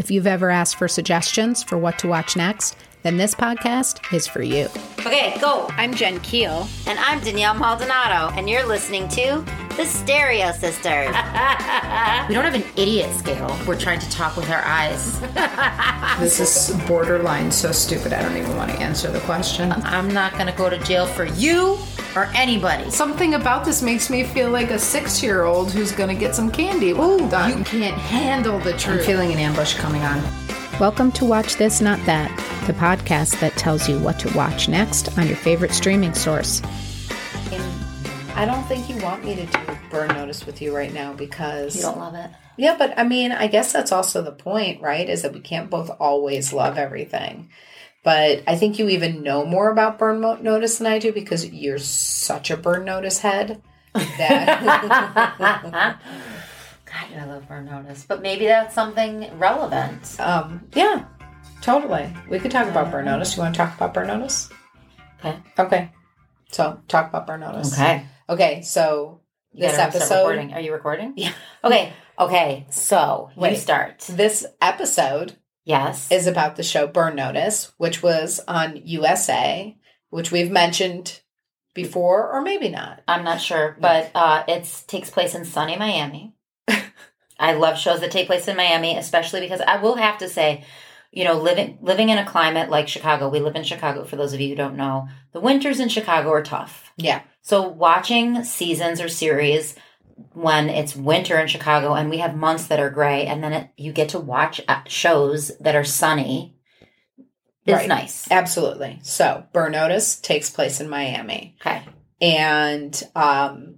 If you've ever asked for suggestions for what to watch next, then this podcast is for you. Okay, go. I'm Jen Keel. And I'm Danielle Maldonado, and you're listening to The Stereo Sisters. we don't have an idiot scale. We're trying to talk with our eyes. This is borderline so stupid I don't even want to answer the question. I'm not going to go to jail for you or anybody. Something about this makes me feel like a six year old who's going to get some candy. Ooh, done. You can't handle the truth. I'm feeling an ambush coming on. Welcome to Watch This, Not That, the podcast that tells you what to watch next on your favorite streaming source. I don't think you want me to do burn notice with you right now because you don't love it. yeah, but I mean, I guess that's also the point, right? Is that we can't both always love everything. But I think you even know more about burn mo- notice than I do because you're such a burn notice head. That God, I love burn notice. But maybe that's something relevant. um, yeah, totally. We could talk about burn notice. You want to talk about burn notice? Okay. Okay. So talk about burn notice. Okay. Okay. So You this episode. Are you recording? Yeah. Okay. Okay. So you Wait. start. this episode Yes. is about the show Burn Notice, which was on USA, which we've mentioned before, or maybe not. I'm not sure, but uh, it takes place in sunny Miami. I love shows that take place in Miami, especially because I will have to say, you know, living living in a climate like Chicago, we live in Chicago. For those of you who don't know, the winters in Chicago are tough. Yeah. So watching seasons or series when it's winter in Chicago and we have months that are gray, and then it, you get to watch uh, shows that are sunny, is Right. nice. Absolutely. So Burn Notice takes place in Miami. Okay. And um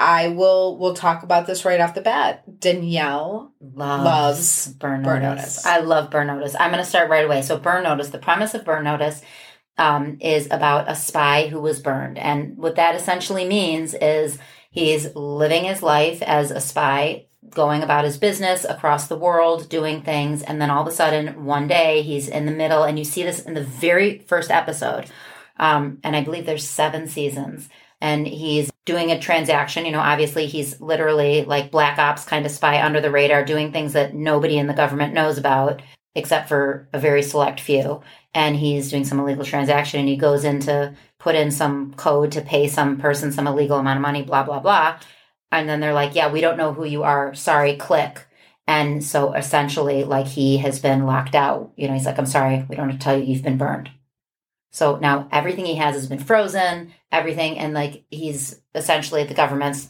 I will we'll talk about this right off the bat. Danielle loves, Loves burn, Burn notice. Notice. I love burn notice. I'm going to start right away. So burn notice. The premise of burn notice um, is about a spy who was burned, and what that essentially means is he's living his life as a spy, going about his business across the world, doing things, and then all of a sudden, one day, he's in the middle, and you see this in the very first episode. Um, and I believe there's seven seasons and he's doing a transaction. You know, obviously he's literally like black ops kind of spy under the radar, doing things that nobody in the government knows about except for a very select few. And he's doing some illegal transaction and he goes in to put in some code to pay some person some illegal amount of money, blah, blah, blah. And then they're like, yeah, we don't know who you are. Sorry, click. And so essentially, like he has been locked out. You know, he's like, I'm sorry, we don't have to tell you you've been burned. So now everything he has has been frozen, everything, and like he's essentially at the government's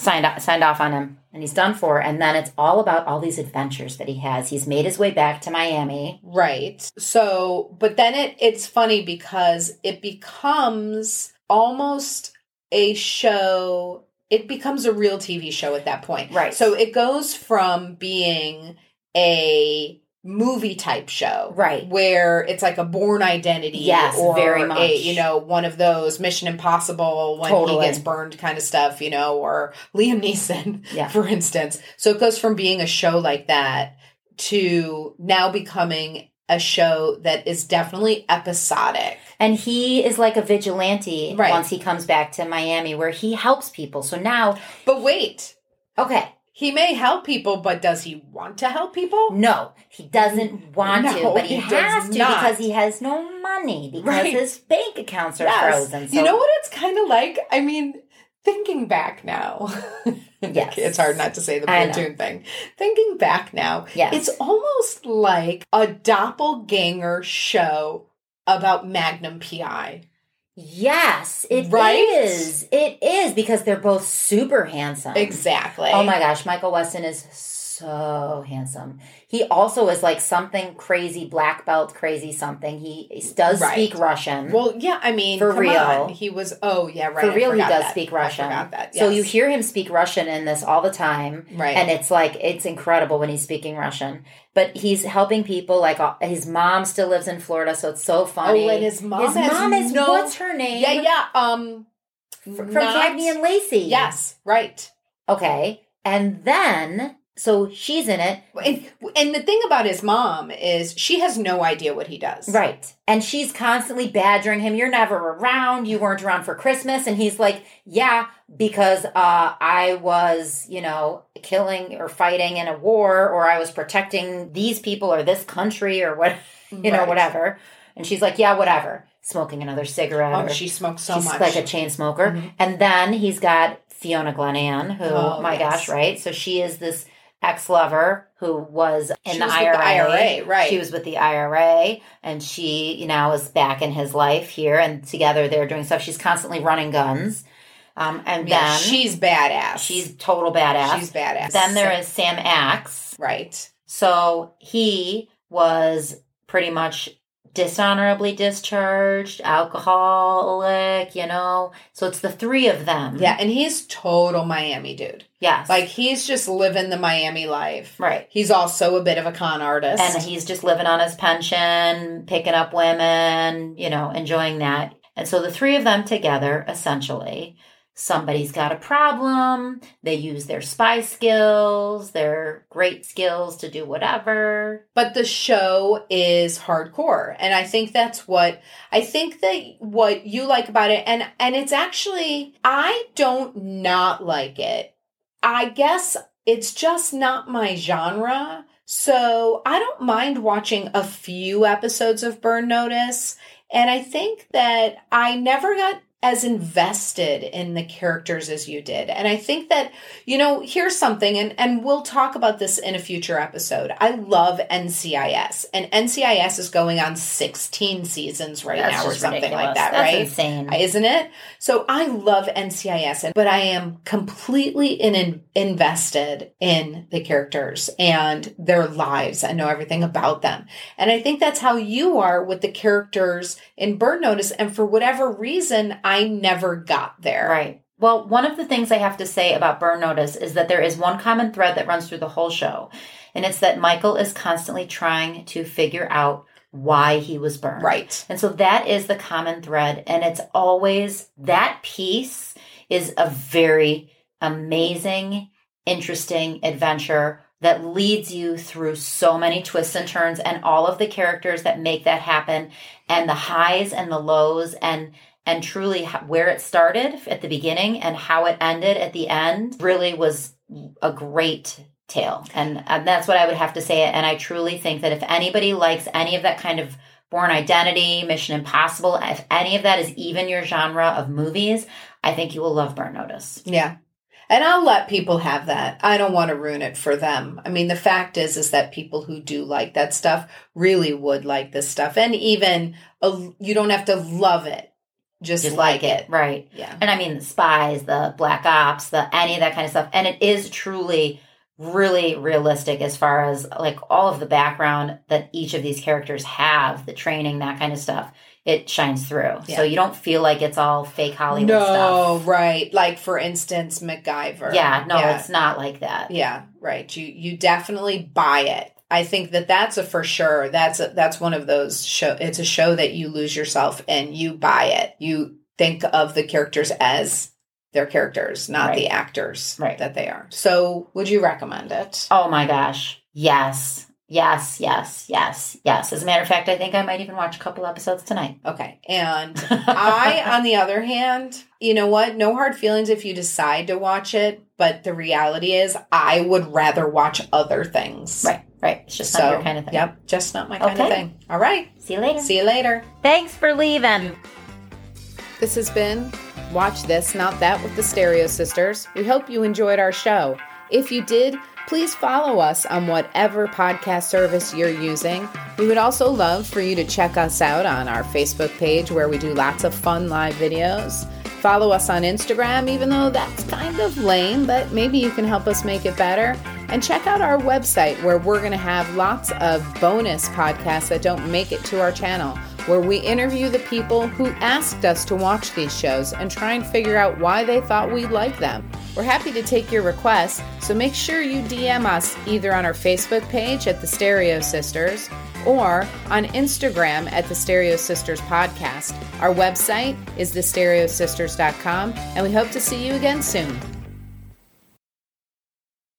signed off, signed off on him, and he's done for. And then it's all about all these adventures that he has. He's made his way back to Miami. Right. So, but then it it's funny because it becomes almost a show. It becomes a real TV show at that point. Right. So it goes from being a movie type show. Right. Where it's like a Bourne Identity. Yes, or very A, much. you know, one of those Mission Impossible when Totally. he gets burned kind of stuff, you know, or Liam Neeson, Yeah. for instance. So it goes from being a show like that to now becoming a show that is definitely episodic. And he is like a vigilante Right. once he comes back to Miami where he helps people. So now, But wait, okay, he may help people, but does he want to help people? no, he doesn't want to, but he, he has to not. because he has no money because Right. his bank accounts are Yes. frozen. So you know what it's kind of like? I mean, thinking back now. Yes. it's hard not to say the platoon thing. Thinking back now, Yes. it's almost like a doppelganger show about Magnum PI. Yes, it is. Right? It is because they're both super handsome. Exactly. Oh my gosh, Michael Weston is so handsome. He also is like something crazy, black belt crazy something. He does Right. speak Russian. Well, yeah, I mean, For real. on. He was. Oh, yeah, right. For real, he does that. speak Russian. that. So you hear him speak Russian in this all the time. right, And it's like it's incredible when he's speaking Russian, but he's helping people. Like uh, his mom still lives in Florida, so it's so funny. Oh, and his mom his mom is no- what's her name? yeah, yeah. Um, from Cagney and Lacey. Yes, right. Okay, and then so she's in it. And, and the thing about his mom is she has no idea what he does. Right. And she's constantly badgering him. You're never around. You weren't around for Christmas. And he's like, yeah, because uh, I was, you know, killing or fighting in a war or I was protecting these people or this country or what, you know, Right. whatever. And she's like, yeah, whatever. Smoking another cigarette. Oh, she smokes so she's much. like a chain smoker. Mhm. And then he's got Fiona Glenanne, who, Oh, my yes. gosh, right? So she is this ex lover who was in the, was IRA. the IRA, right. She was with the IRA and she you now is back in his life here and together they're doing stuff. She's constantly running guns. Um, and Yeah, then she's badass. she's total badass. she's badass. then there is Sam Axe. right. So he was pretty much dishonorably discharged, alcoholic, you know. So it's the three of them. Yeah, and he's total Miami dude. Yes. Like he's just living the Miami life. right. He's also a bit of a con artist. And he's just living on his pension, picking up women, you know, enjoying that. And so the three of them together, essentially, somebody's got a problem. They use their spy skills, their great skills to do whatever. but the show is hardcore and i think that's what i think that what you like about it and and it's actually i don't not like it i guess it's just not my genre so i don't mind watching a few episodes of burn notice and i think that i never got as invested in the characters as you did and i think that you know, here's something, and, and we'll talk about this in a future episode. I love NCIS, and NCIS is going on 16 seasons right That's now, or something ridiculous. like that, That's right? insane. Uh, isn't it? So I love NCIS, and- but I am completely in, invested in the characters and their lives. I know everything about them. And I think that's how you are with the characters in Burn Notice. And for whatever reason, I never got there. Right. Well, one of the things I have to say about Burn Notice is that there is one common thread that runs through the whole show, and it's that Michael is constantly trying to figure out why he was burned. Right. And so that is the common thread, and it's always that piece is a very amazing, interesting adventure that leads you through so many twists and turns and all of the characters that make that happen and the highs and the lows and and truly where it started at the beginning and how it ended at the end really was a great tale and, and that's what i would have to say and i truly think that if anybody likes any of that kind of Bourne Identity mission impossible if any of that is even your genre of movies i think you will love burn notice Yeah. And I'll let people have that. I don't want to ruin it for them. I mean, the fact is, is that people who do like that stuff really would like this stuff. And even uh, you don't have to love it. Just, just like, it. right Yeah. And I mean the spies, the black ops, the any of that kind of stuff. And it is truly really realistic as far as like all of the background that each of these characters have, the training, that kind of stuff. It shines through. Yeah. So you don't feel like it's all fake Hollywood No, stuff. right. Like for instance, MacGyver. Yeah, no, yeah. it's not like that. Yeah, right. You you definitely buy it. I think that that's a for sure. That's a, that's one of those show. It's a show that you lose yourself and you buy it. You think of the characters as their characters, not the actors Right. that they are. So, would you recommend it? Oh my gosh. Yes. Yes, yes, yes, yes. As a matter of fact, I think I might even watch a couple episodes tonight. Okay. And I, on the other hand, you know what? No hard feelings if you decide to watch it. But the reality is, I would rather watch other things. Right, right. It's just So, not your kind of thing. Yep, just not my kind of thing. All right. See you later. See you later. Thanks for leaving. This has been Watch This, Not That with the Stereo Sisters. We hope you enjoyed our show. If you did, please follow us on whatever podcast service you're using. We would also love for you to check us out on our Facebook page where we do lots of fun live videos. Follow us on Instagram, even though that's kind of lame, but maybe you can help us make it better. And check out our website where we're going to have lots of bonus podcasts that don't make it to our channel, where we interview the people who asked us to watch these shows and try and figure out why they thought we'd like them. We're happy to take your requests, so make sure you DM us either on our Facebook page at The Stereo Sisters or on Instagram at The Stereo Sisters Podcast. Our website is thestereosisters.com, and we hope to see you again soon.